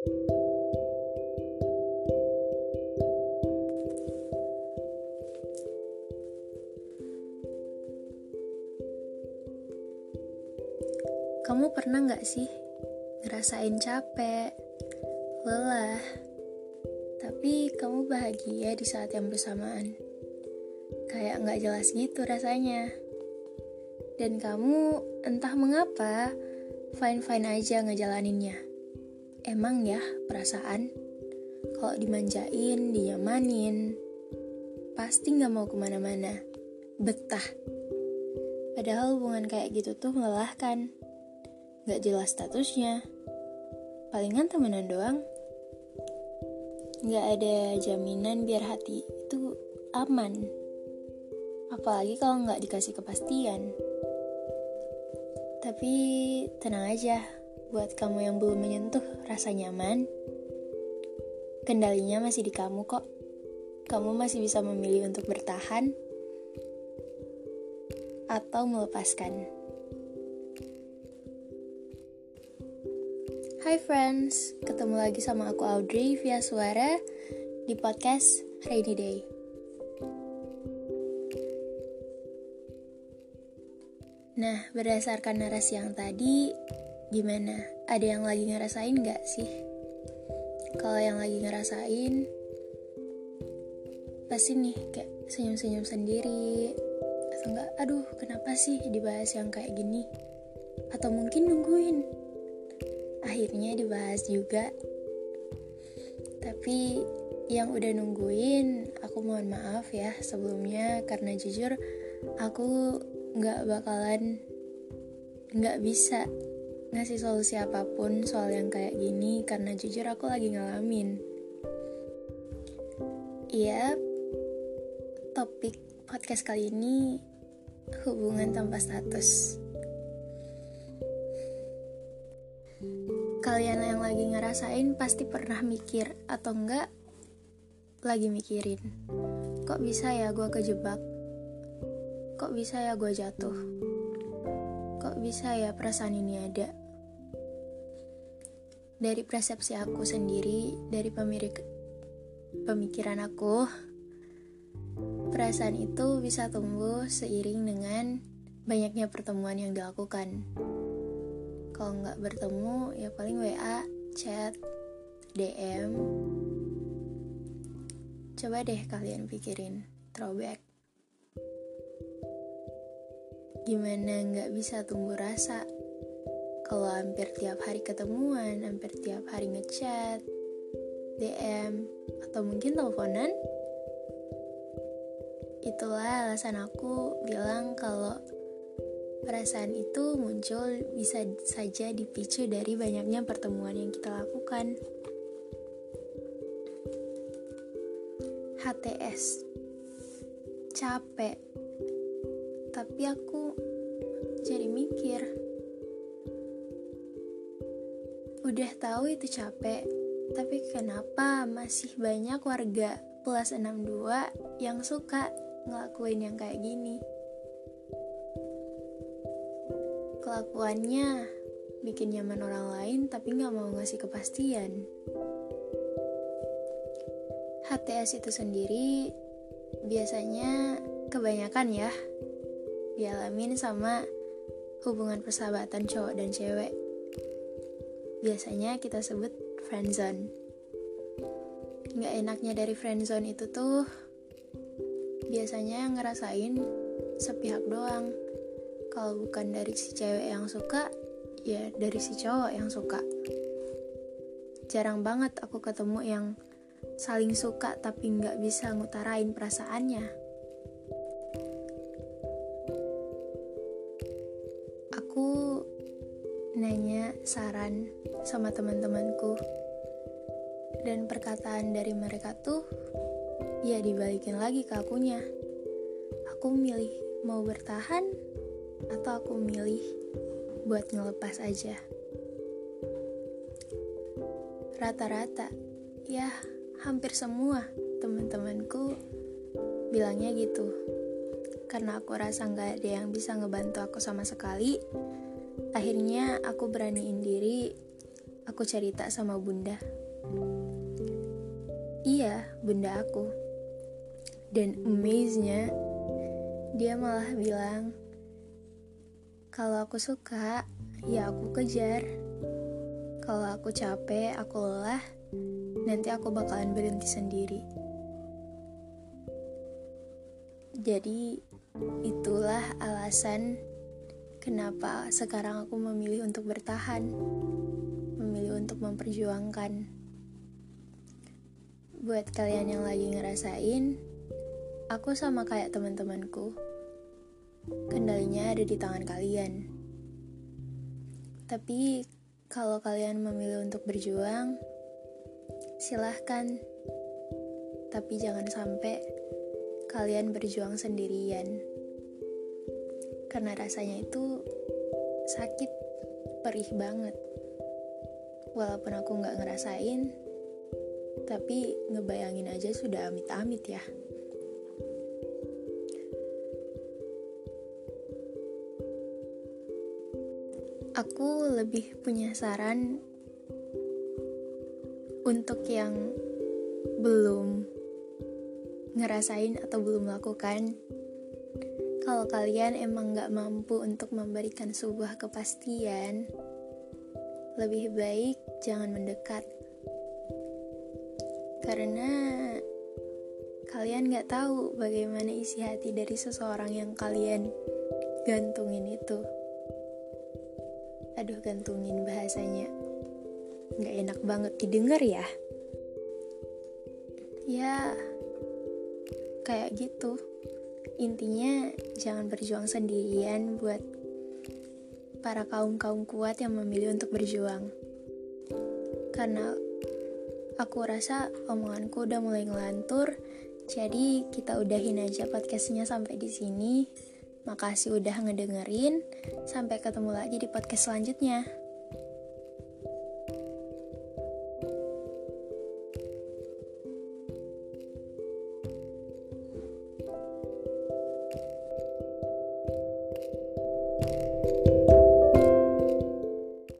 Kamu pernah gak sih ngerasain capek, lelah, tapi kamu bahagia di saat yang bersamaan? Kayak gak jelas gitu rasanya. Dan kamu entah mengapa fine-fine aja ngejalaninnya. Emang ya perasaan? Kalau dimanjain, dinyamanin, pasti gak mau ke mana-mana. Betah. Padahal hubungan kayak gitu tuh melelahkan gak jelas statusnya. Palingan temenan doang. Gak ada jaminan biar hati itu aman. Apalagi kalau gak dikasih kepastian. Tapi tenang aja, buat kamu yang belum menyentuh rasa nyaman, kendalinya masih di kamu kok. Kamu masih bisa memilih untuk bertahan atau melepaskan. Hai friends, ketemu lagi sama aku Audrey via suara di podcast Rainy Day. Nah, berdasarkan narasi yang tadi, gimana? Ada yang lagi ngerasain gak sih? Kalau yang lagi ngerasain, pasti nih kayak senyum-senyum sendiri, atau enggak, aduh kenapa sih dibahas yang kayak gini? Atau mungkin nungguin akhirnya dibahas juga tapi yang udah nungguin aku mohon maaf ya sebelumnya karena jujur aku nggak bakalan nggak bisa ngasih solusi apa pun soal yang kayak gini karena jujur aku lagi ngalamin. Iya topik podcast kali ini hubungan tanpa status. Kalian yang lagi ngerasain pasti pernah mikir atau enggak lagi mikirin kok bisa ya gue kejebak? Kok bisa ya gue jatuh? Kok bisa ya perasaan ini ada dari persepsi aku sendiri dari pemirik pemikiran aku perasaan itu bisa tumbuh seiring dengan banyaknya pertemuan yang dilakukan. Kalau nggak bertemu ya paling WA chat DM coba deh kalian pikirin throwback. Gimana nggak bisa tumbuh rasa kalau hampir tiap hari ketemuan hampir tiap hari ngechat DM atau mungkin teleponan itulah alasan aku bilang kalau Perasaan itu muncul bisa saja dipicu dari banyaknya pertemuan yang kita lakukan. HTS capek, tapi aku jadi mikir, udah tahu itu capek, tapi kenapa masih banyak warga plus 62 yang suka ngelakuin yang kayak gini? kelakuannya bikin nyaman orang lain tapi nggak mau ngasih kepastian. HTS itu sendiri biasanya kebanyakan ya dialamin sama hubungan persahabatan cowok dan cewek. Biasanya kita sebut friendzone. Nggak enaknya dari friendzone itu tuh biasanya ngerasain sepihak doang. Kalau bukan dari si cewek yang suka ya dari si cowok yang suka. Jarang banget aku ketemu yang saling suka tapi nggak bisa ngutarain perasaannya. Aku nanya saran sama teman-temanku dan perkataan dari mereka tuh ya dibalikin lagi ke akunya aku milih mau bertahan atau aku milih buat ngelepas aja. Rata-rata, ya hampir semua teman-temanku bilangnya gitu. Karena aku rasa nggak ada yang bisa ngebantu aku sama sekali, akhirnya aku beraniin diri aku cerita sama bunda. Iya, bunda aku. Dan amaze-nya, dia malah bilang, kalau aku suka, ya aku kejar. Kalau aku capek, aku lelah, nanti aku bakalan berhenti sendiri. Jadi, itulah alasan kenapa sekarang aku memilih untuk bertahan, memilih untuk memperjuangkan. Buat kalian yang lagi ngerasain, aku sama kayak teman-temanku. Kendalinya ada di tangan kalian. Tapi kalau kalian memilih untuk berjuang, silahkan. Tapi jangan sampai kalian berjuang sendirian. Karena rasanya itu sakit, perih banget. Walaupun aku nggak ngerasain, tapi ngebayangin aja sudah amit-amit ya. Aku lebih punya saran untuk yang belum ngerasain atau belum melakukan, kalau kalian emang gak mampu untuk memberikan sebuah kepastian, lebih baik jangan mendekat. Karena kalian gak tahu bagaimana isi hati dari seseorang yang kalian gantungin itu. Aduh, gantungin bahasanya. Gak enak banget didengar ya. Ya, kayak gitu intinya jangan berjuang sendirian buat para kaum-kaum kuat yang memilih untuk berjuang. Karena aku rasa omonganku udah mulai ngelantur jadi kita udahin aja podcastnya sampai di sini. Makasih udah ngedengerin sampai ketemu lagi di podcast selanjutnya